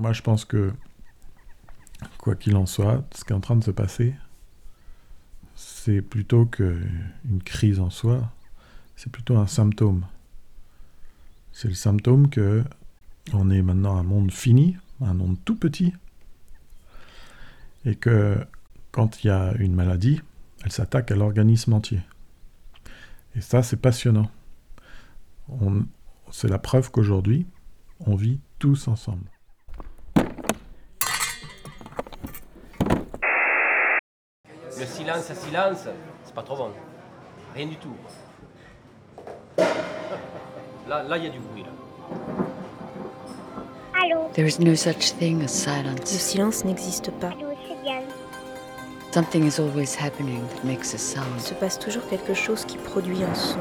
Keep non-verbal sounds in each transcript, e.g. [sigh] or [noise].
moi je pense que, quoi qu'il en soit, ce qui est en train de se passer, c'est plutôt qu'une crise en soi, c'est plutôt un symptôme. C'est le symptôme que on est maintenant un monde fini, un monde tout petit, et que quand il y a une maladie, elle s'attaque à l'organisme entier. Et ça, c'est passionnant. C'est la preuve qu'aujourd'hui, on vit tous ensemble. Silence à silence, c'est pas trop bon. Rien du tout. Là, là, il y a du bruit. Là. Allô? There is no such thing as silence. Le silence n'existe pas. Allô. Something is always happening that makes a Il sound. se passe toujours quelque chose qui produit un son.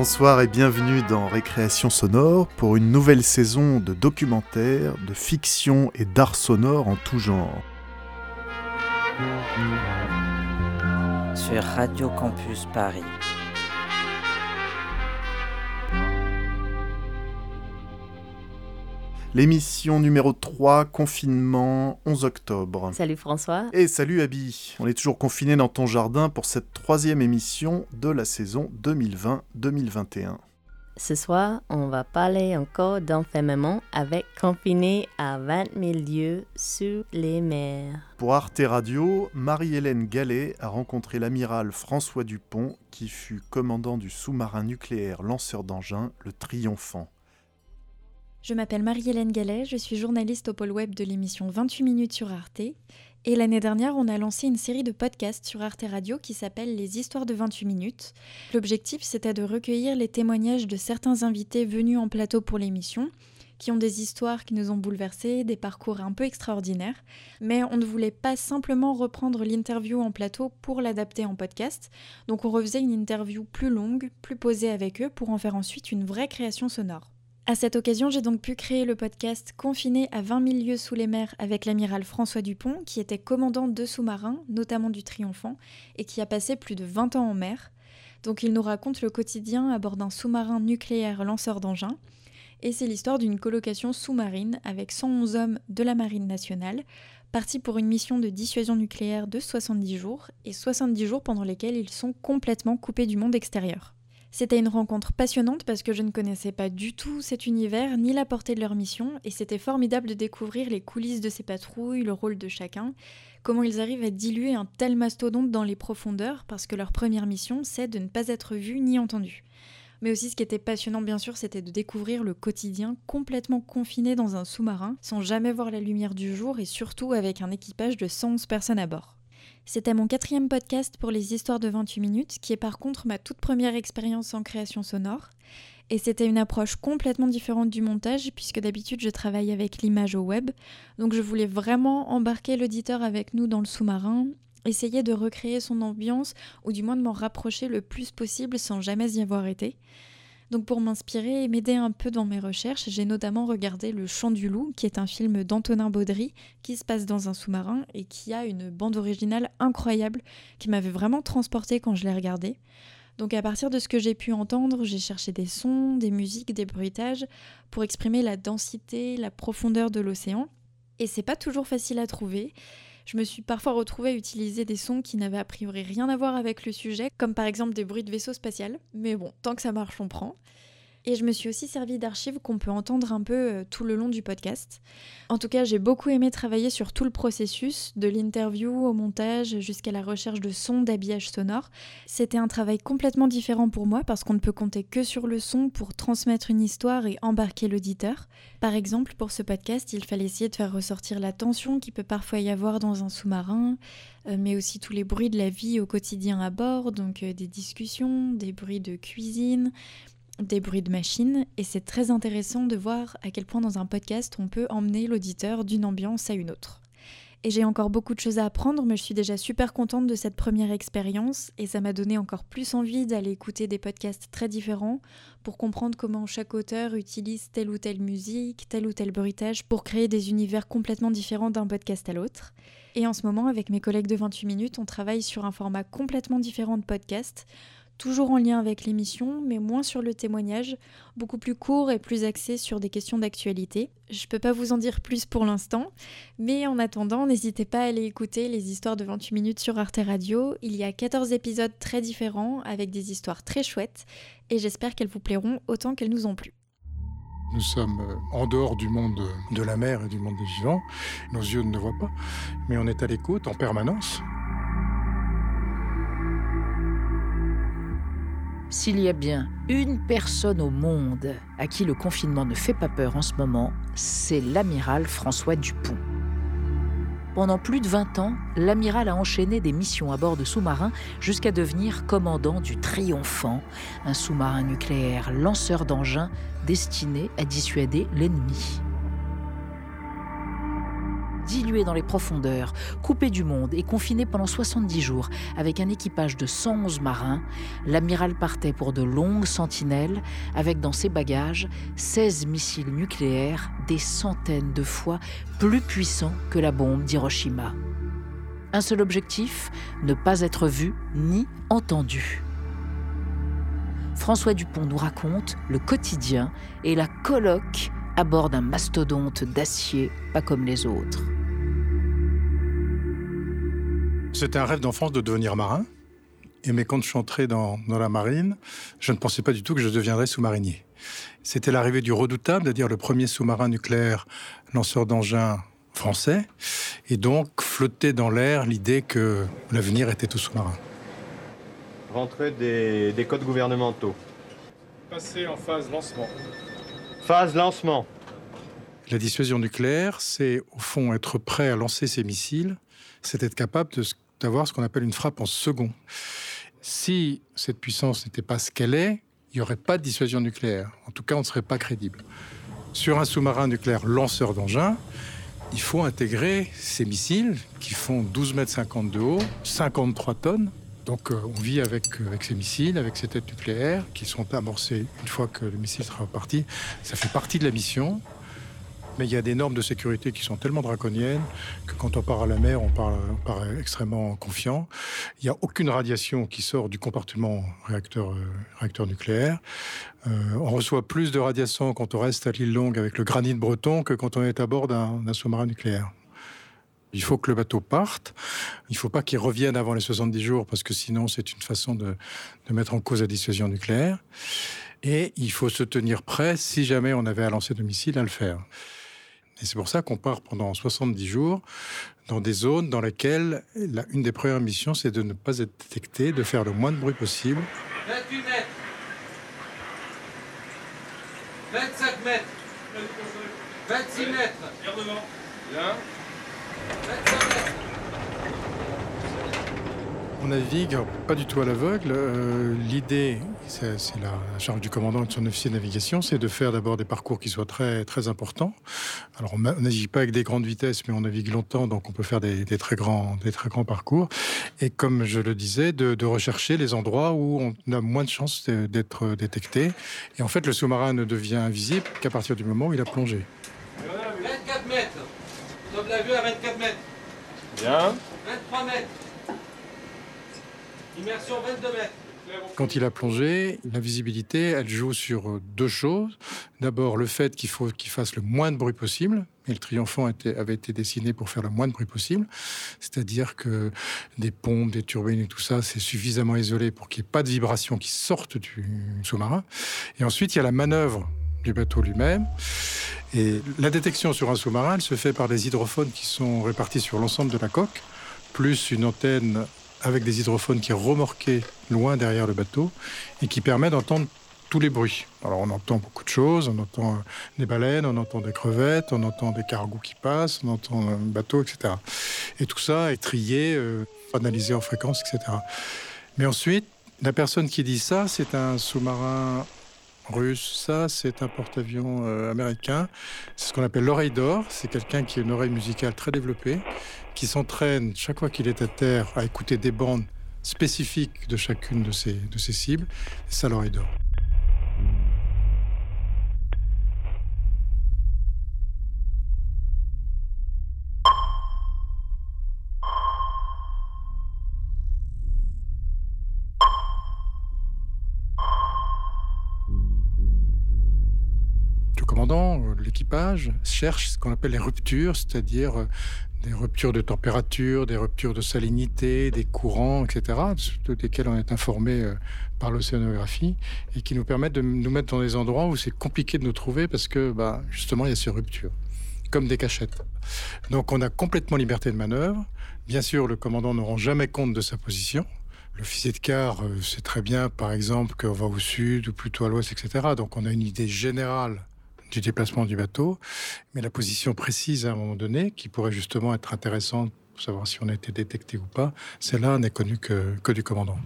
Bonsoir et bienvenue dans Récréation sonore pour une nouvelle saison de documentaires, de fiction et d'art sonore en tout genre. sur Radio Campus Paris. L'émission numéro 3, confinement, 11 octobre. Salut François. Et salut Abby, on est toujours confiné dans ton jardin pour cette troisième émission de la saison 2020-2021. Ce soir, on va parler encore d'enfermement avec confiné à 20 000 lieues sous les mers. Pour Arte Radio, Marie-Hélène Gallet a rencontré l'amiral François Dupont qui fut commandant du sous-marin nucléaire lanceur d'engins, le Triomphant. Je m'appelle Marie-Hélène Gallet, je suis journaliste au pôle web de l'émission 28 minutes sur Arte. Et l'année dernière, on a lancé une série de podcasts sur Arte Radio qui s'appelle Les histoires de 28 minutes. L'objectif, c'était de recueillir les témoignages de certains invités venus en plateau pour l'émission, qui ont des histoires qui nous ont bouleversés, des parcours un peu extraordinaires. Mais on ne voulait pas simplement reprendre l'interview en plateau pour l'adapter en podcast. Donc on refaisait une interview plus longue, plus posée avec eux pour en faire ensuite une vraie création sonore. À cette occasion, j'ai donc pu créer le podcast Confiné à 20 000 lieues sous les mers avec l'amiral François Dupont, qui était commandant de sous-marins, notamment du Triomphant, et qui a passé plus de 20 ans en mer. Donc il nous raconte le quotidien à bord d'un sous-marin nucléaire lanceur d'engins. Et c'est l'histoire d'une colocation sous-marine avec 111 hommes de la Marine nationale, partis pour une mission de dissuasion nucléaire de 70 jours, et 70 jours pendant lesquels ils sont complètement coupés du monde extérieur. C'était une rencontre passionnante parce que je ne connaissais pas du tout cet univers ni la portée de leur mission et c'était formidable de découvrir les coulisses de ces patrouilles, le rôle de chacun, comment ils arrivent à diluer un tel mastodonte dans les profondeurs parce que leur première mission c'est de ne pas être vus ni entendus. Mais aussi ce qui était passionnant bien sûr c'était de découvrir le quotidien complètement confiné dans un sous-marin sans jamais voir la lumière du jour et surtout avec un équipage de 111 personnes à bord. C'était mon quatrième podcast pour les histoires de 28 minutes, qui est par contre ma toute première expérience en création sonore. Et c'était une approche complètement différente du montage, puisque d'habitude je travaille avec l'image au web. Donc je voulais vraiment embarquer l'auditeur avec nous dans le sous-marin, essayer de recréer son ambiance, ou du moins de m'en rapprocher le plus possible sans jamais y avoir été. Donc pour m'inspirer et m'aider un peu dans mes recherches, j'ai notamment regardé Le Chant du Loup, qui est un film d'Antonin Baudry qui se passe dans un sous-marin et qui a une bande originale incroyable qui m'avait vraiment transportée quand je l'ai regardé. Donc à partir de ce que j'ai pu entendre, j'ai cherché des sons, des musiques, des bruitages pour exprimer la densité, la profondeur de l'océan. Et c'est pas toujours facile à trouver. Je me suis parfois retrouvée à utiliser des sons qui n'avaient a priori rien à voir avec le sujet, comme par exemple des bruits de vaisseau spatial. Mais bon, tant que ça marche, on prend. Et je me suis aussi servi d'archives qu'on peut entendre un peu euh, tout le long du podcast. En tout cas, j'ai beaucoup aimé travailler sur tout le processus, de l'interview au montage jusqu'à la recherche de sons, d'habillage sonore. C'était un travail complètement différent pour moi parce qu'on ne peut compter que sur le son pour transmettre une histoire et embarquer l'auditeur. Par exemple, pour ce podcast, il fallait essayer de faire ressortir la tension qui peut parfois y avoir dans un sous-marin, euh, mais aussi tous les bruits de la vie au quotidien à bord, donc euh, des discussions, des bruits de cuisine, des bruits de machine et c'est très intéressant de voir à quel point dans un podcast on peut emmener l'auditeur d'une ambiance à une autre. Et j'ai encore beaucoup de choses à apprendre, mais je suis déjà super contente de cette première expérience et ça m'a donné encore plus envie d'aller écouter des podcasts très différents pour comprendre comment chaque auteur utilise telle ou telle musique, tel ou tel bruitage pour créer des univers complètement différents d'un podcast à l'autre. Et en ce moment, avec mes collègues de 28 minutes, on travaille sur un format complètement différent de podcast toujours en lien avec l'émission, mais moins sur le témoignage, beaucoup plus court et plus axé sur des questions d'actualité. Je peux pas vous en dire plus pour l'instant, mais en attendant, n'hésitez pas à aller écouter les histoires de 28 minutes sur Arte Radio. Il y a 14 épisodes très différents avec des histoires très chouettes et j'espère qu'elles vous plairont autant qu'elles nous ont plu. Nous sommes euh, en dehors du monde de la mer et du monde des vivants. Nos yeux ne voient pas, mais on est à l'écoute en permanence. S'il y a bien une personne au monde à qui le confinement ne fait pas peur en ce moment, c'est l'amiral François Dupont. Pendant plus de 20 ans, l'amiral a enchaîné des missions à bord de sous-marins jusqu'à devenir commandant du Triomphant, un sous-marin nucléaire lanceur d'engins destiné à dissuader l'ennemi dilué dans les profondeurs, coupé du monde et confiné pendant 70 jours avec un équipage de 111 marins, l'amiral partait pour de longues sentinelles avec dans ses bagages 16 missiles nucléaires des centaines de fois plus puissants que la bombe d'Hiroshima. Un seul objectif, ne pas être vu ni entendu. François Dupont nous raconte le quotidien et la colloque à bord d'un mastodonte d'acier pas comme les autres. C'était un rêve d'enfance de devenir marin. Et mais quand je suis entré dans, la marine, je ne pensais pas du tout que je deviendrais sous-marinier. C'était l'arrivée du redoutable, c'est-à-dire le premier sous-marin nucléaire lanceur d'engins français. Et donc flottait dans l'air l'idée que l'avenir était au sous-marin. Rentrée des, des codes gouvernementaux. Passer en phase lancement. Phase lancement. La dissuasion nucléaire, c'est au fond être prêt à lancer ses missiles, c'est être capable d'avoir ce qu'on appelle une frappe en second. Si cette puissance n'était pas ce qu'elle est, il n'y aurait pas de dissuasion nucléaire. En tout cas, on ne serait pas crédible. Sur un sous-marin nucléaire lanceur d'engins, il faut intégrer ces missiles qui font 12 mètres 50 de haut, 53 tonnes. Donc euh, on vit avec, avec ces missiles, avec ces têtes nucléaires qui sont amorcées une fois que le missile sera parti. Ça fait partie de la mission. Mais il y a des normes de sécurité qui sont tellement draconiennes que quand on part à la mer, on part, extrêmement confiant. Il n'y a aucune radiation qui sort du compartiment réacteur, euh, nucléaire. Euh, on reçoit plus de radiation quand on reste à l'île Longue avec le granit breton que quand on est à bord d'un sous-marin nucléaire. Il faut que le bateau parte. Il ne faut pas qu'il revienne avant les 70 jours parce que sinon c'est une façon de, de, mettre en cause la dissuasion nucléaire. Et il faut se tenir prêt si jamais on avait à lancer de missiles à le faire. Et c'est pour ça qu'on part pendant 70 jours dans des zones dans lesquelles la, une des premières missions, c'est de ne pas être détecté, de faire le moins de bruit possible. 28 mètres. 25 mètres. 26 mètres. Bien. 25 On navigue pas du tout à l'aveugle. Euh, l'idée, c'est la charge du commandant et de son officier de navigation, c'est de faire d'abord des parcours qui soient très, très importants. Alors, on navigue pas avec des grandes vitesses, mais on navigue longtemps, donc on peut faire des, très, grands, des très grands parcours. Et comme je le disais, de, rechercher les endroits où on a moins de chances d'être détecté. Et en fait, le sous-marin ne devient invisible qu'à partir du moment où il a plongé. 24 mètres. On la vue à 24 mètres. Bien. 23 mètres. Immersion 22 mètres. Quand il a plongé, la visibilité, elle joue sur deux choses. D'abord, le fait qu'il faut qu'il fasse le moins de bruit possible. Et le triomphant avait été dessiné pour faire le moins de bruit possible. C'est-à-dire que des pompes, des turbines et tout ça, c'est suffisamment isolé pour qu'il n'y ait pas de vibrations qui sortent du sous-marin. Et ensuite, il y a la manœuvre du bateau lui-même. Et la détection sur un sous-marin, elle se fait par des hydrophones qui sont répartis sur l'ensemble de la coque, plus une antenne avec des hydrophones qui remorquaient loin derrière le bateau et qui permet d'entendre tous les bruits. Alors on entend beaucoup de choses, on entend euh, des baleines, on entend des crevettes, on entend des cargos qui passent, on entend un bateau, etc. Et tout ça est trié, euh, analysé en fréquence, etc. Mais ensuite, la personne qui dit ça, c'est un sous-marin russe, ça c'est un porte-avions euh, américain. C'est ce qu'on appelle l'oreille d'or. C'est quelqu'un qui a une oreille musicale très développée qui s'entraîne chaque fois qu'il est à terre à écouter des bandes spécifiques de chacune de ses, cibles, et ça leur est d'or. l'équipage cherche ce qu'on appelle les ruptures, c'est-à-dire euh, des ruptures de température, des ruptures de salinité, des courants, etc., desquels on est informé euh, par l'océanographie, et qui nous permettent de nous mettre dans des endroits où c'est compliqué de nous trouver parce que bah, justement il y a ces ruptures, comme des cachettes. Donc on a complètement liberté de manœuvre. Bien sûr, le commandant ne rend jamais compte de sa position. L'officier de quart euh, sait très bien, par exemple, qu'on va au sud ou plutôt à l'ouest, etc. Donc on a une idée générale du déplacement du bateau, mais la position précise à un moment donné, qui pourrait justement être intéressante pour savoir si on a été détecté ou pas, celle-là n'est connue que, du commandant.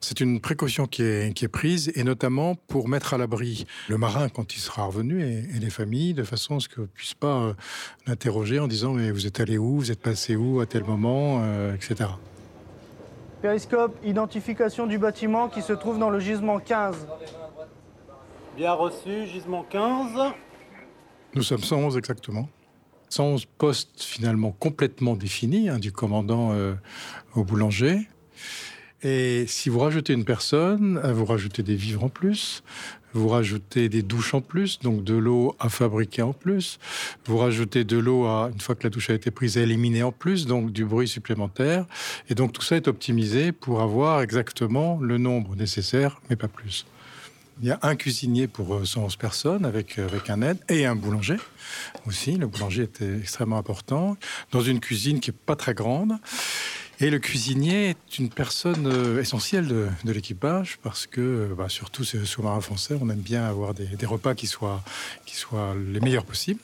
C'est une précaution qui est, prise, et notamment pour mettre à l'abri le marin quand il sera revenu et, et les familles, de façon à ce qu'on ne puisse pas euh, l'interroger en disant Mais vous êtes allé où Vous êtes passé où À tel moment euh, etc. Périscope, identification du bâtiment qui se trouve dans le gisement 15. Bien reçu, gisement 15. Nous sommes 111 exactement. 111 postes finalement complètement définis, hein, du commandant euh, au boulanger. Et si vous rajoutez une personne, euh, vous rajoutez des vivres en plus, vous rajoutez des douches en plus, donc de l'eau à fabriquer en plus, vous rajoutez de l'eau à, une fois que la douche a été prise, à éliminer en plus, donc du bruit supplémentaire. Et donc tout ça est optimisé pour avoir exactement le nombre nécessaire, mais pas plus. Il y a un cuisinier pour 111 personnes avec, avec un aide et un boulanger aussi. Le boulanger était extrêmement important. Dans une cuisine qui n'est pas très grande. Et le cuisinier est une personne euh, essentielle de, l'équipage parce que, bah, surtout sous-marins français, on aime bien avoir des, repas qui soient, qui soient les meilleurs possibles.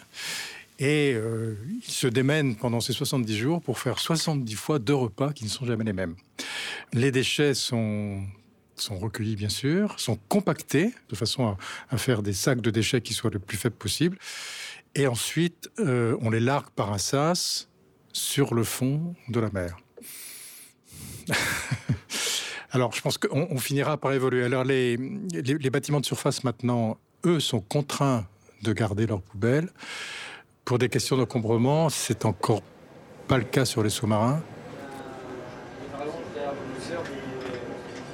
Et euh, il se démène pendant ces 70 jours pour faire 70 fois deux repas qui ne sont jamais les mêmes. Les déchets sont sont recueillis bien sûr, sont compactés de façon à, faire des sacs de déchets qui soient le plus faibles possible. Et ensuite, euh, on les largue par un sas sur le fond de la mer. [laughs] Alors, je pense qu'on on finira par évoluer. Alors, les, les, les, bâtiments de surface, maintenant, eux, sont contraints de garder leurs poubelles. Pour des questions d'encombrement, c'est encore pas le cas sur les sous-marins.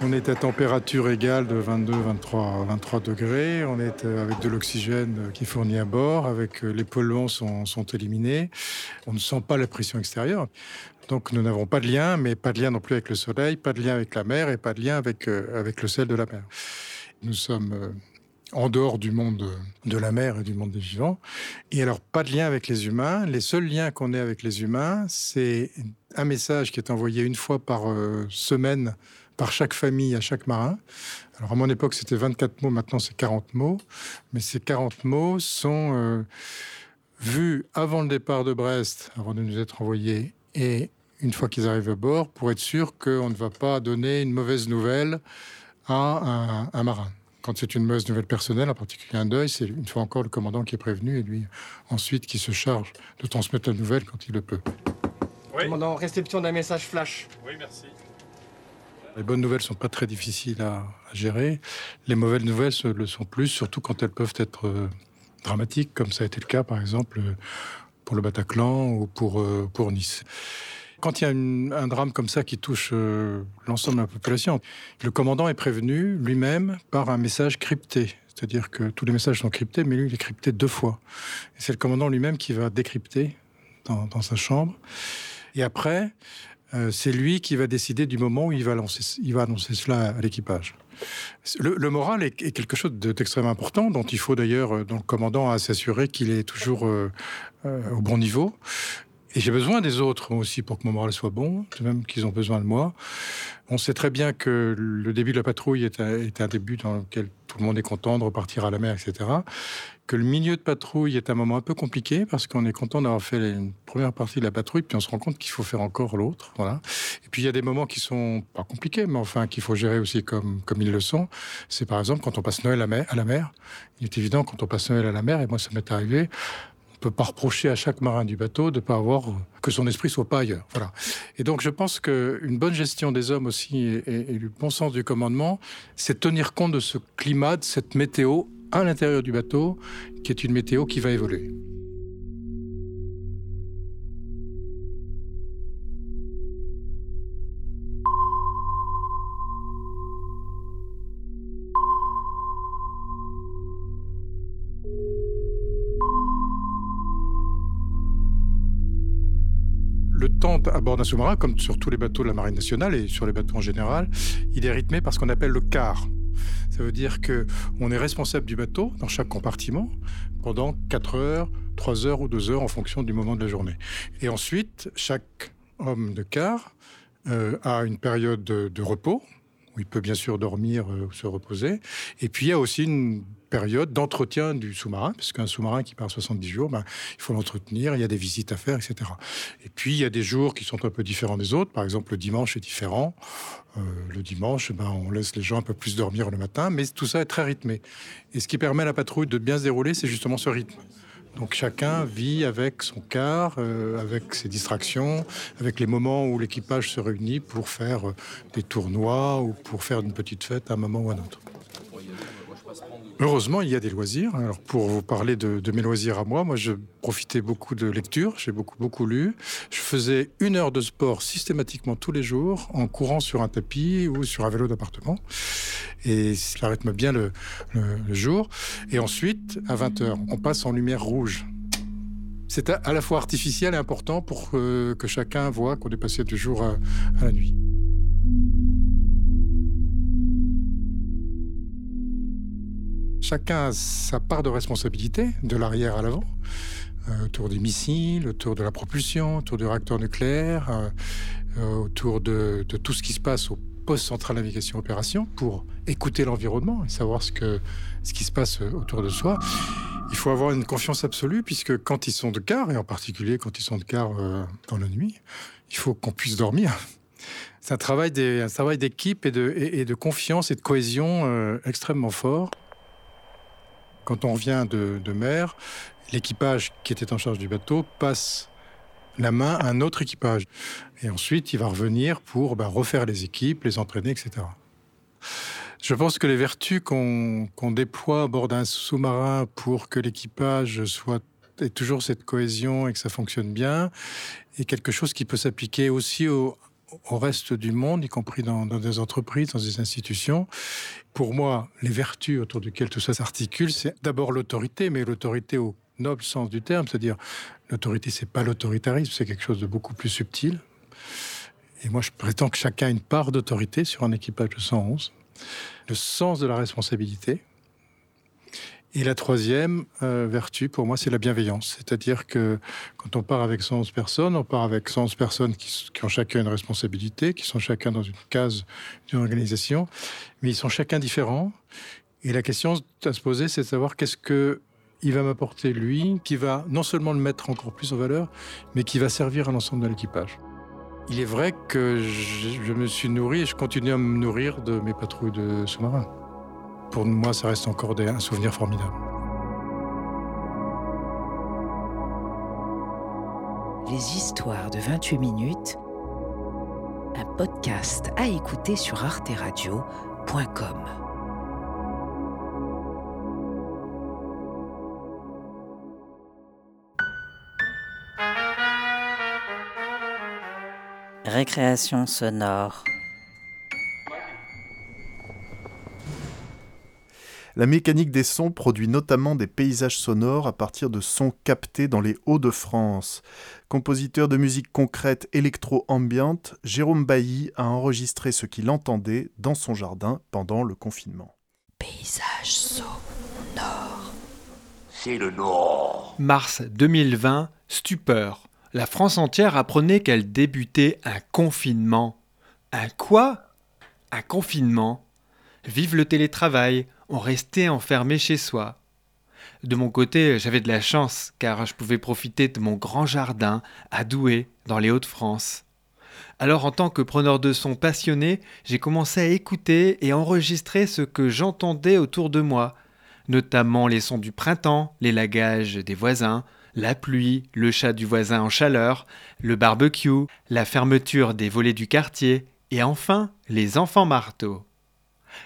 On est à température égale de 22, 23, 23 degrés. On est avec de l'oxygène qui est fourni à bord, avec les polluants sont, sont éliminés. On ne sent pas la pression extérieure. Donc nous n'avons pas de lien, mais pas de lien non plus avec le soleil, pas de lien avec la mer et pas de lien avec, euh, avec le sel de la mer. Nous sommes euh, en dehors du monde de la mer et du monde des vivants. Et alors, pas de lien avec les humains. Les seuls liens qu'on ait avec les humains, c'est un message qui est envoyé une fois par euh, semaine par chaque famille à chaque marin. Alors à mon époque, c'était 24 mots, maintenant c'est 40 mots. Mais ces 40 mots sont euh, vus avant le départ de Brest, avant de nous être envoyés, et une fois qu'ils arrivent à bord, pour être sûr qu'on ne va pas donner une mauvaise nouvelle à un, un marin. Quand c'est une mauvaise nouvelle personnelle, en particulier un deuil, c'est une fois encore le commandant qui est prévenu et lui ensuite qui se charge de transmettre la nouvelle quand il le peut. Oui. Commandant, réception d'un message flash. Oui, merci. Les bonnes nouvelles sont pas très difficiles à, gérer. Les mauvaises nouvelles le sont plus, surtout quand elles peuvent être euh, dramatiques, comme ça a été le cas, par exemple, pour le Bataclan ou pour, euh, pour Nice. Quand il y a un drame comme ça qui touche euh, l'ensemble de la population, le commandant est prévenu lui-même par un message crypté. C'est-à-dire que tous les messages sont cryptés, mais lui, il est crypté deux fois. Et c'est le commandant lui-même qui va décrypter dans, dans sa chambre. Et après, euh, c'est lui qui va décider du moment où il va, annoncer cela à l'équipage. Le, moral est, quelque chose d'extrêmement important, dont il faut d'ailleurs, euh, dont le commandant a s'assurer qu'il est toujours euh, au bon niveau. Et j'ai besoin des autres aussi pour que mon moral soit bon, de même qu'ils ont besoin de moi. On sait très bien que le début de la patrouille est un, début dans lequel tout le monde est content de repartir à la mer, etc. Que le milieu de patrouille est un moment un peu compliqué parce qu'on est content d'avoir fait une première partie de la patrouille, puis on se rend compte qu'il faut faire encore l'autre. Voilà. Et puis il y a des moments qui sont pas compliqués, mais enfin qu'il faut gérer aussi comme, comme ils le sont. C'est par exemple quand on passe Noël à, à la mer. Il est évident quand on passe Noël à la mer, et moi ça m'est arrivé, peut pas reprocher à chaque marin du bateau de pas avoir que son esprit soit pas ailleurs. Voilà. Et donc je pense que une bonne gestion des hommes aussi et, et, le bon sens du commandement, c'est tenir compte de ce climat, de cette météo à l'intérieur du bateau, qui est une météo qui va évoluer. À bord d'un sous-marin, comme sur tous les bateaux de la Marine nationale et sur les bateaux en général, il est rythmé par ce qu'on appelle le quart. Ça veut dire que on est responsable du bateau dans chaque compartiment pendant 4 heures, 3 heures ou 2 heures en fonction du moment de la journée. Et ensuite, chaque homme de quart euh, a une période de, de repos où il peut bien sûr dormir euh, ou se reposer. Et puis il y a aussi une période d'entretien du sous-marin, parce qu'un sous-marin qui part 70 jours, ben, il faut l'entretenir, il y a des visites à faire, etc. Et puis il y a des jours qui sont un peu différents des autres. Par exemple, le dimanche est différent. Euh, le dimanche, ben, on laisse les gens un peu plus dormir le matin, mais tout ça est très rythmé. Et ce qui permet à la patrouille de bien se dérouler, c'est justement ce rythme. Donc chacun vit avec son quart, euh, avec ses distractions, avec les moments où l'équipage se réunit pour faire euh, des tournois ou pour faire une petite fête à un moment ou à un autre. Heureusement, il y a des loisirs. Alors, pour vous parler de, mes loisirs à moi, moi, je profitais beaucoup de lecture. J'ai beaucoup, beaucoup lu. Je faisais une heure de sport systématiquement tous les jours en courant sur un tapis ou sur un vélo d'appartement. Et ça rythme bien le, jour. Et ensuite, à 20 heures, on passe en lumière rouge. C'est à, la fois artificiel et important pour que, que chacun voit qu'on est passé du jour à, à la nuit. Chacun a sa part de responsabilité, de l'arrière à l'avant, euh, autour des missiles, autour de la propulsion, autour du réacteur nucléaire, euh, euh, autour de, tout ce qui se passe au poste central navigation opération pour écouter l'environnement et savoir ce, qui se passe autour de soi. Il faut avoir une confiance absolue puisque quand ils sont de quart, et en particulier quand ils sont de quart dans la nuit, il faut qu'on puisse dormir. C'est un travail d'équipe et de confiance et de cohésion extrêmement fort. Quand on revient de, mer, l'équipage qui était en charge du bateau passe la main à un autre équipage. Et ensuite, il va revenir pour bah, refaire les équipes, les entraîner, etc. Je pense que les vertus qu'on qu déploie à bord d'un sous-marin pour que l'équipage soit ait toujours cette cohésion et que ça fonctionne bien, est quelque chose qui peut s'appliquer aussi au, au reste du monde, y compris dans, dans, des entreprises, dans des institutions. Pour moi, les vertus autour duquel tout ça s'articule, c'est d'abord l'autorité, mais l'autorité au noble sens du terme, c'est-à-dire l'autorité, c'est pas l'autoritarisme, c'est quelque chose de beaucoup plus subtil. Et moi, je prétends que chacun a une part d'autorité sur un équipage de 111. Le sens de la responsabilité, et la troisième euh, vertu, pour moi, c'est la bienveillance. C'est-à-dire que quand on part avec 111 personnes, on part avec 111 personnes qui, ont chacun une responsabilité, qui sont chacun dans une case d'une organisation, mais ils sont chacun différents. Et la question à se poser, c'est de savoir qu'est-ce que il va m'apporter lui, qui va non seulement le mettre encore plus en valeur, mais qui va servir à l'ensemble de l'équipage. Il est vrai que je me suis nourri et je continue à me nourrir de mes patrouilles de sous-marins pour moi, ça reste encore des, un souvenir formidable. Les histoires de 28 minutes, un podcast à écouter sur arteradio.com. Récréation sonore. La mécanique des sons produit notamment des paysages sonores à partir de sons captés dans les Hauts-de-France. Compositeur de musique concrète électro-ambiante, Jérôme Bailly a enregistré ce qu'il entendait dans son jardin pendant le confinement. Paysage sonore. C'est le Nord. Mars 2020, stupeur. La France entière apprenait qu'elle débutait un confinement. Un quoi? Un confinement Vive le télétravail, on restait enfermé chez soi. De mon côté, j'avais de la chance, car je pouvais profiter de mon grand jardin à Douai, dans les Hauts-de-France. Alors, en tant que preneur de son passionné, j'ai commencé à écouter et enregistrer ce que j'entendais autour de moi, notamment les sons du printemps, les lagages des voisins, la pluie, le chat du voisin en chaleur, le barbecue, la fermeture des volets du quartier, et enfin les enfants marteaux.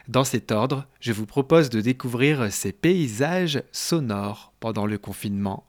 Dans cet ordre, je vous propose de découvrir ces paysages sonores pendant le confinement.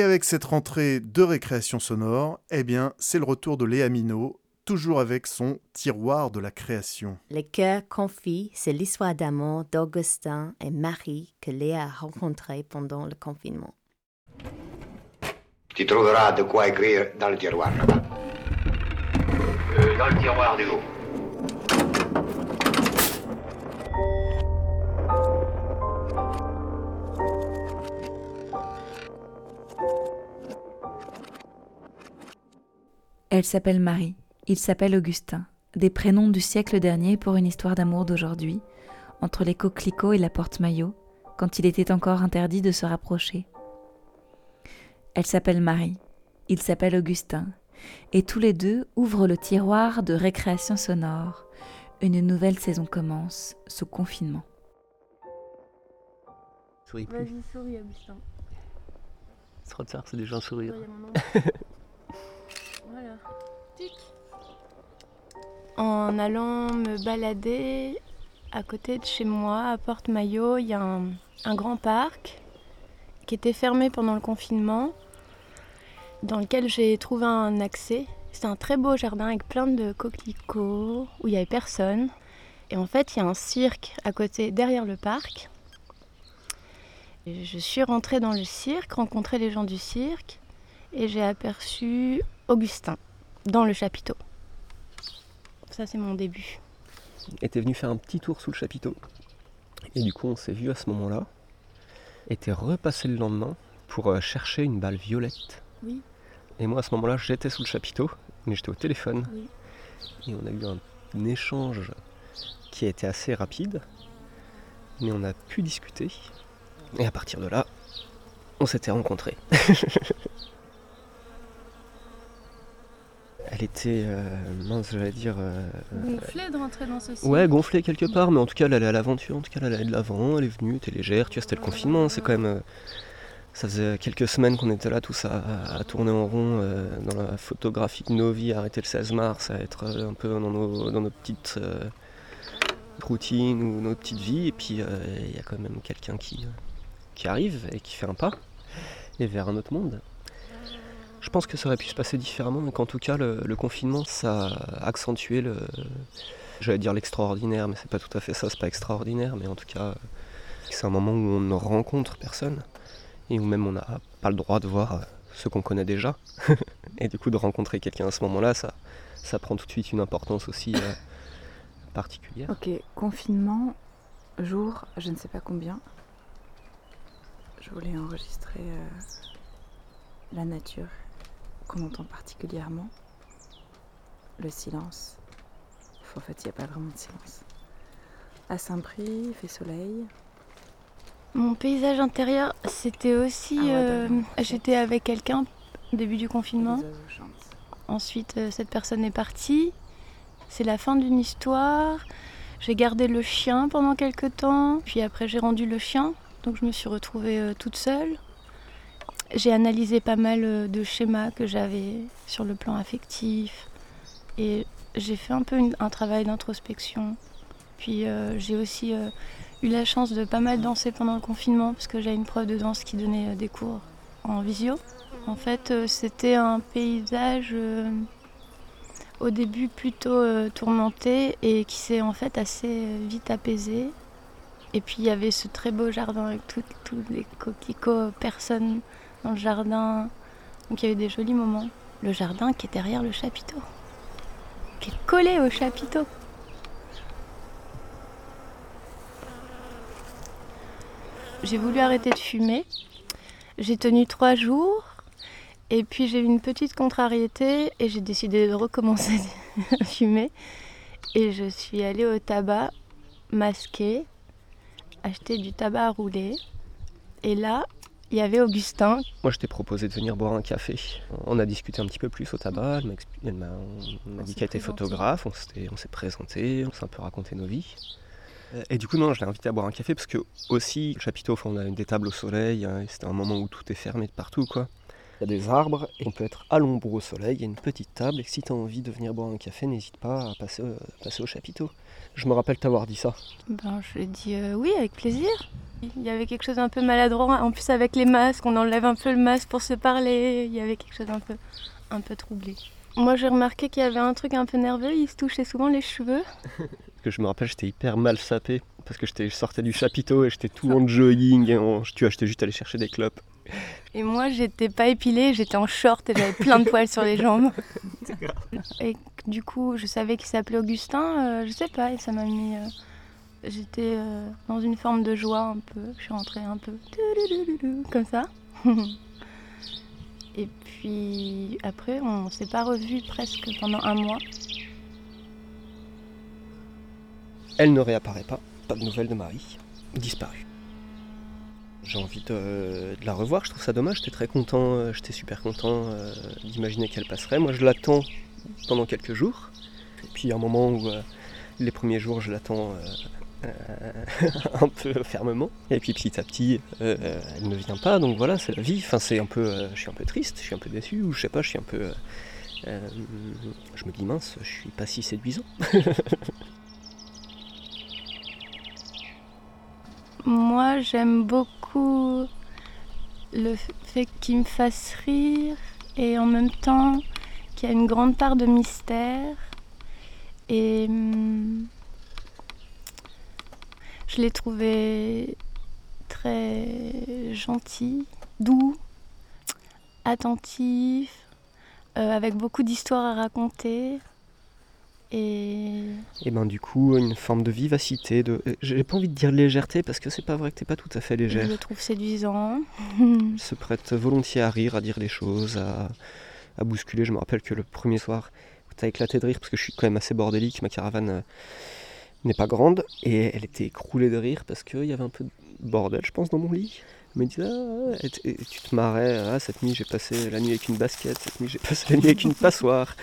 Et avec cette rentrée de récréation sonore, eh bien, c'est le retour de Léa Minot, toujours avec son tiroir de la création. Le cœur confit, c'est l'histoire d'amour d'Augustin et Marie que Léa a rencontrés pendant le confinement. Tu trouveras de quoi écrire dans le tiroir là-bas. Euh, dans le tiroir du haut. Elle s'appelle Marie, il s'appelle Augustin, des prénoms du siècle dernier pour une histoire d'amour d'aujourd'hui, entre les coquelicots et la porte-maillot, quand il était encore interdit de se rapprocher. Elle s'appelle Marie, il s'appelle Augustin, et tous les deux ouvrent le tiroir de récréation sonore. Une nouvelle saison commence, sous confinement. Souris plus. Vas-y, souris, Augustin. C'est trop tard, c'est déjà un sourire. [laughs] voilà. Tic. En allant me balader à côté de chez moi, à Porte-Maillot, il y a un, grand parc qui était fermé pendant le confinement, dans lequel j'ai trouvé un accès. C'est un très beau jardin avec plein de coquelicots, où il n'y avait personne. Et en fait, il y a un cirque à côté, derrière le parc. Je suis rentrée dans le cirque, rencontré les gens du cirque, et j'ai aperçu Augustin dans le chapiteau. Ça, c'est mon début. Et t'es venu faire un petit tour sous le chapiteau. Et du coup, on s'est vu à ce moment-là. Et t'es repassé le lendemain pour euh, chercher une balle violette. Oui. Et moi, à ce moment-là, j'étais sous le chapiteau, mais j'étais au téléphone. Oui. Et on a eu un, un échange qui a été assez rapide. Mais on a pu discuter. Et à partir de là, on s'était rencontrés. [laughs] Elle était, euh, mince, j'allais dire. euh, Gonflé de rentrer dans ce. Ouais, gonflée quelque part, mais en tout cas, elle allait à l'aventure, en tout cas, elle allait de l'avant, elle est venue, était légère, tu vois, c'était le confinement, c'est quand même. euh, ça faisait quelques semaines qu'on était là tous à, à tourner en rond euh, dans la photographie de nos vies, à arrêter le 16 mars, à être euh, un peu dans nos, dans nos petites euh, routines ou nos petites vies, et puis euh, il y a quand même quelqu'un qui, euh, qui arrive et qui fait un pas, et vers un autre monde. Je pense que ça aurait pu se passer différemment, mais qu'en tout cas, le, confinement, ça a accentué le. J'allais dire l'extraordinaire, mais c'est pas tout à fait ça, c'est pas extraordinaire, mais en tout cas, c'est un moment où on ne rencontre personne, et où même on n'a pas le droit de voir euh, ce qu'on connaît déjà. [laughs] et du coup, de rencontrer quelqu'un à ce moment-là, ça, ça prend tout de suite une importance aussi euh, particulière. Ok, confinement, jour, je ne sais pas combien. Je voulais enregistrer euh, la nature qu'on entend particulièrement, le silence. En fait, il n'y a pas vraiment de silence. À Saint-Prix, il fait soleil. Mon paysage intérieur, c'était aussi. Ah ouais, euh. J'étais avec quelqu'un au début du confinement. Ensuite, euh, cette personne est partie. C'est la fin d'une histoire. J'ai gardé le chien pendant quelques temps. Puis après, j'ai rendu le chien. Donc, je me suis retrouvée euh, toute seule. J'ai analysé pas mal euh, de schémas que j'avais sur le plan affectif. Et j'ai fait un peu un travail d'introspection. Puis euh, j'ai aussi euh, eu la chance de pas mal danser pendant le confinement parce que j'ai une prof de danse qui donnait des cours en visio. En fait, c'était un paysage au début plutôt tourmenté et qui s'est en fait assez vite apaisé. Et puis il y avait ce très beau jardin avec tous les coquelicots, personne dans le jardin. Donc il y avait des jolis moments. Le jardin qui est derrière le chapiteau, qui est collé au chapiteau. J'ai voulu arrêter de fumer. J'ai tenu trois jours. Et puis j'ai eu une petite contrariété et j'ai décidé de recommencer [laughs] à fumer. Et je suis allée au tabac masqué, acheter du tabac à rouler. Et là, il y avait Augustin. Moi, je t'ai proposé de venir boire un café. On a discuté un petit peu plus au tabac. Elle m'a, m'a dit qu'elle était photographe. On s'était, on s'est présenté, on s'est un peu raconté nos vies. Euh, Et du coup, non, je l'ai invité à boire un café parce que, aussi, le chapiteau, enfin, on a des tables au soleil. hein, et c'était un moment où tout est fermé de partout, quoi. Il y a des arbres et on peut être à l'ombre au soleil. Il y a une petite table. Et si tu as envie de venir boire un café, n'hésite pas à passer, au- passer au chapiteau. Je me rappelle t'avoir dit ça. Ben, je lui ai dit euh, oui, avec plaisir. Il y avait quelque chose d'un peu maladroit. En plus, avec les masques, on enlève un peu le masque pour se parler. Il y avait quelque chose d'un peu, un peu troublé. Moi, j'ai remarqué qu'il y avait un truc un peu nerveux. Il se touchait souvent les cheveux. [laughs] Parce que je me rappelle, j'étais hyper mal sapé parce que je sortais du chapiteau et j'étais tout en jogging. Et en, tu vois, j'étais juste allé chercher des clopes. [laughs] Et moi, j'étais pas épilée. J'étais en short et j'avais plein de poils sur les jambes. [laughs] Et du coup, je savais qu'il s'appelait Augustin. euh, je sais pas, et ça m'a mis. euh, J'étais euh, dans une forme de joie un peu. Je suis rentrée un peu [laughs] comme ça. Et puis après, on s'est pas revus presque pendant un mois. Elle ne réapparaît pas. Pas de nouvelles de Marie. Disparue. J'ai envie de, de la revoir. Je trouve ça dommage. J'étais très content. euh, J'étais super content euh, d'imaginer qu'elle passerait. Moi, je l'attends pendant quelques jours. Et puis, il y a un moment où euh, les premiers jours, je l'attends. euh, euh, [laughs] un peu fermement et puis petit à petit euh, euh, elle ne vient pas donc voilà c'est la vie enfin c'est un peu euh, je suis un peu triste je suis un peu déçu ou je sais pas je suis un peu euh, euh, je me dis mince je suis pas si séduisant [laughs] Moi, j'aime beaucoup le fait qu'il me fasse rire et en même temps qu'il y a une grande part de mystère. Et hum, je l'ai trouvé très gentil, doux, attentif, euh, avec beaucoup d'histoires à raconter. Et Et ben du coup, une forme de vivacité, de. euh, J'ai pas envie de dire légèreté parce que c'est pas vrai que t'es pas tout à fait je légère. le trouve séduisant. Elle se prête volontiers à rire, à dire les choses, à, à bousculer. Je me rappelle que le premier soir, t'as éclaté de rire parce que je suis quand même assez bordélique, ma caravane euh, n'est pas grande et elle était écroulée de rire parce qu'il y avait un peu de bordel, je pense, dans mon lit. Elle me disait, ah, et t- et tu te marrais, ah, cette nuit j'ai passé la nuit avec une basket, cette nuit j'ai passé la nuit avec une passoire.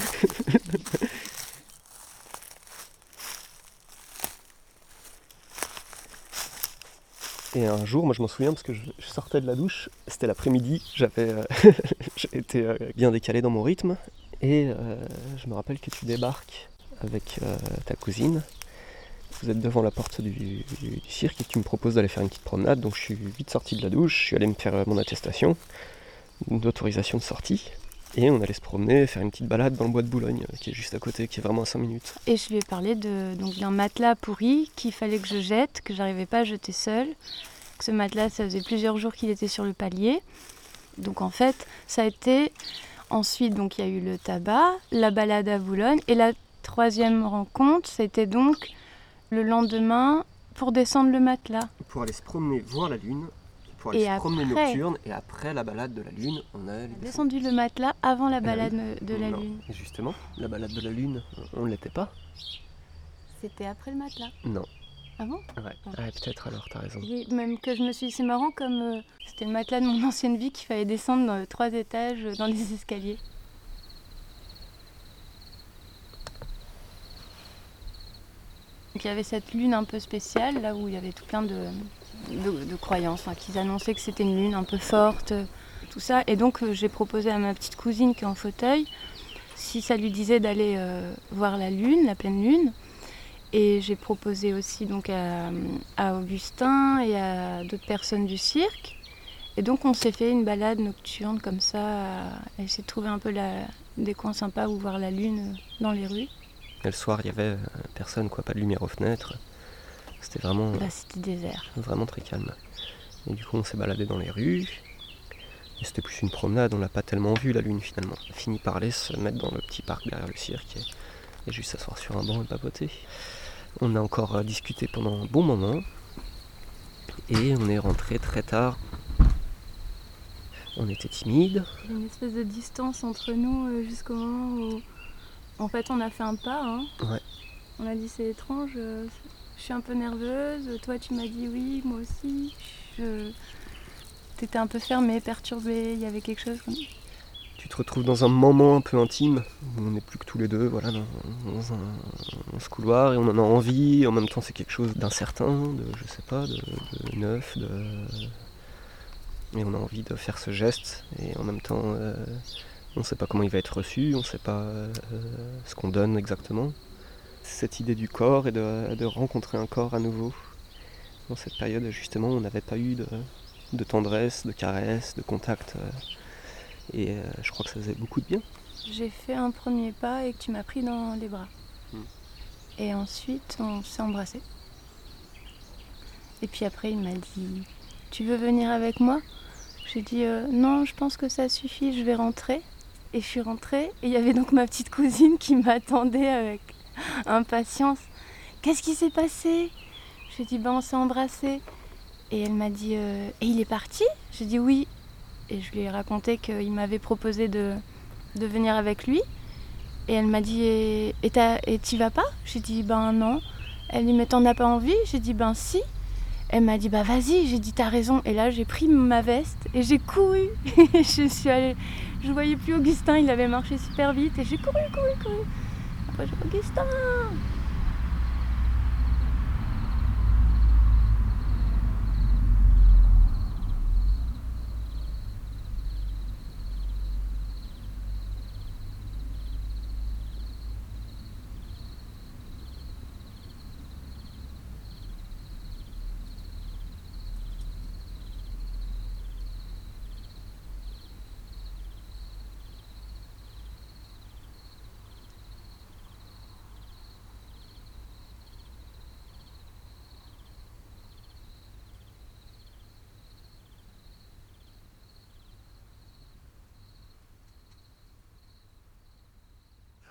Et un jour, moi je m'en souviens parce que je, sortais de la douche, c'était l'après-midi, j'avais euh, [laughs] été euh, bien décalé dans mon rythme, et euh, je me rappelle que tu débarques avec ta cousine, vous êtes devant la porte du, cirque et tu me proposes d'aller faire une petite promenade, donc je suis vite sorti de la douche, je suis allé me faire mon attestation d'autorisation de sortie, et on allait se promener, faire une petite balade dans le bois de Boulogne, euh, qui est juste à côté, qui est vraiment à 5 minutes. Et je lui ai parlé de, donc, d'un matelas pourri qu'il fallait que je jette, que j'arrivais pas à jeter seul. Que ce matelas, ça faisait plusieurs jours qu'il était sur le palier. Donc en fait, ça a été. Ensuite, donc il y a eu le tabac, la balade à Boulogne. Et la troisième rencontre, c'était donc le lendemain pour descendre le matelas. Pour aller se promener, voir la lune, pour aller Et se se promener après- nocturne, et après la balade de la lune, on a Descendu le matelas avant la balade de la Non. lune. Et justement, la balade de la lune, on ne l'était pas C'était après le matelas. Non. Ah bon? Ouais, Ouais, peut-être alors, t'as raison. Même que je me suis dit, c'est marrant comme euh, c'était le matelas de mon [laughs] ancienne vie qu'il fallait descendre dans trois étages euh, dans les [laughs] escaliers. Donc il y avait cette lune un peu spéciale, là où il y avait tout plein de, de, croyances, enfin, qu'ils annonçaient que c'était une lune un peu forte, euh, tout ça. Et donc euh, j'ai proposé à ma petite cousine qui est en fauteuil, si ça lui disait d'aller euh, voir la lune, la pleine lune. Et j'ai proposé aussi donc à, Augustin et à d'autres personnes du cirque. Et donc on s'est fait une balade nocturne comme ça, à essayer de trouver un peu des coins sympas où voir la lune dans les rues. Et le soir, il y avait euh, personne, quoi, pas de lumière aux fenêtres. C'était vraiment, désert. vraiment très calme. Et du coup, on s'est baladé dans les rues. Et c'était plus une promenade, on l'a pas tellement vu la lune finalement. On a fini par aller se mettre dans le petit parc derrière le cirque et, et juste s'asseoir sur un banc et papoter. On a encore euh, discuté pendant un bon moment. Et on est rentré très tard. On était timide. Il y a une espèce de distance entre nous euh, jusqu'au moment où en fait on a fait un pas. hein. Ouais. On a dit c'est étrange, euh, je suis un peu nerveuse, toi tu m'as dit oui, moi aussi. Je... T'étais un peu fermé, perturbé, il y avait quelque chose comme Tu te retrouves dans un moment un peu intime, où on n'est plus que tous les deux, voilà, dans, un, ce couloir, et on en a envie, en même temps c'est quelque chose d'incertain, de, je sais pas, de, de neuf, de... Et on a envie de faire ce geste, et en même temps, euh, on ne sait pas comment il va être reçu, on ne sait pas euh, ce qu'on donne exactement. Cette idée du corps et de, de rencontrer un corps à nouveau. Dans cette période, justement, on n'avait pas eu de, de tendresse, de caresse, de contact. euh, et euh, je crois que ça faisait beaucoup de bien. J'ai fait un premier pas et que tu m'as pris dans les bras. Hmm. Et ensuite, on s'est embrassés. Et puis après, il m'a dit Tu veux venir avec moi? J'ai dit euh, Non, je pense que ça suffit, je vais rentrer. Et je suis rentrée. Et il y avait donc ma petite cousine qui m'attendait avec [laughs] impatience. Qu'est-ce qui s'est passé? J'ai dit Ben, on s'est embrassés. Et elle m'a dit euh, Et il est parti? J'ai dit Oui. Et je lui ai raconté qu'il m'avait proposé de, de venir avec lui. Et elle m'a dit Et et et t'y vas pas? J'ai dit Ben non. Elle dit Mais t'en as pas envie? J'ai dit Ben si. Elle m'a dit Bah vas-y. J'ai dit T'as raison. Et là, j'ai pris ma veste et j'ai couru. [laughs] Je suis allée. Je voyais plus Augustin, il avait marché super vite. Et j'ai couru, couru, couru. Après, j'ai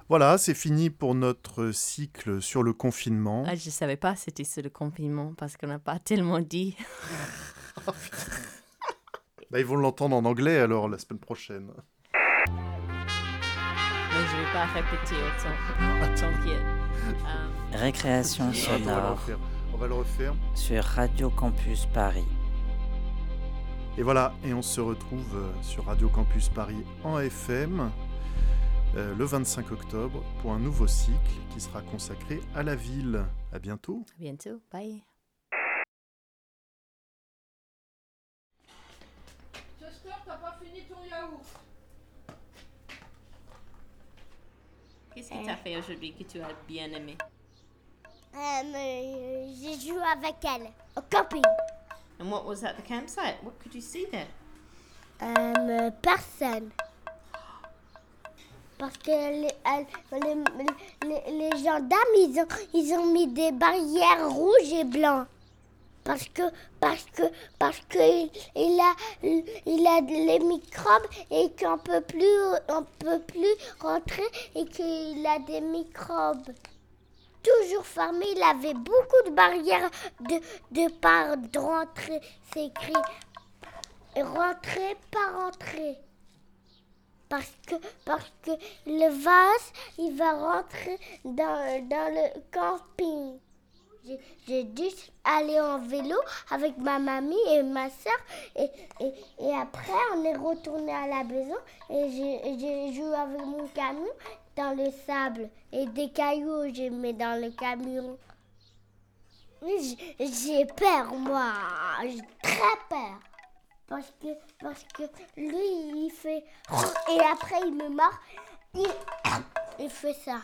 Voilà, c'est fini pour notre cycle sur le confinement. Ah, je savais pas c'était sur le confinement parce qu'on n'a pas tellement dit. [laughs] Bah, ils vont l'entendre en anglais alors la semaine prochaine. Mais je vais pas répéter autant, autant qu'il y a. Euh, Récréation On va le sonore refaire. On va le refaire. sur Radio Campus Paris. Et voilà, et on se retrouve euh, sur Radio Campus Paris en FM euh, le 25 octobre pour un nouveau cycle qui sera consacré à la ville. À bientôt. à bientôt. Bye. Que t'as pas fini ton yaourt. Qu'est-ce que tu as fait aujourd'hui que tu as bien aimé? Euh, j'ai joué avec elle au camping. And what was at the campsite? What could you see there? Euh, personne. Parce que les, les, les- gendarmes, ils ont, ils ont mis des barrières rouges et blancs. Parce que, parce que, parce que il, a, il a les microbes et qu'on peut plus, on peut plus rentrer et qu'il a des microbes. Toujours fermé, il avait beaucoup de barrières de, de part de rentrer. C'est écrit rentrer, pas rentrer. Parce que, parce que le vase, il va rentrer dans, dans le camping. J'ai- dû aller en vélo avec ma mamie et ma soeur. Et, et, et après, on est retourné à la maison et j'ai joué avec mon camion dans le sable. Et des cailloux, j'ai mis dans le camion. J'ai peur, moi. J'ai très peur. Parce que, parce que lui, il fait... Et après, il me. Il, il fait ça.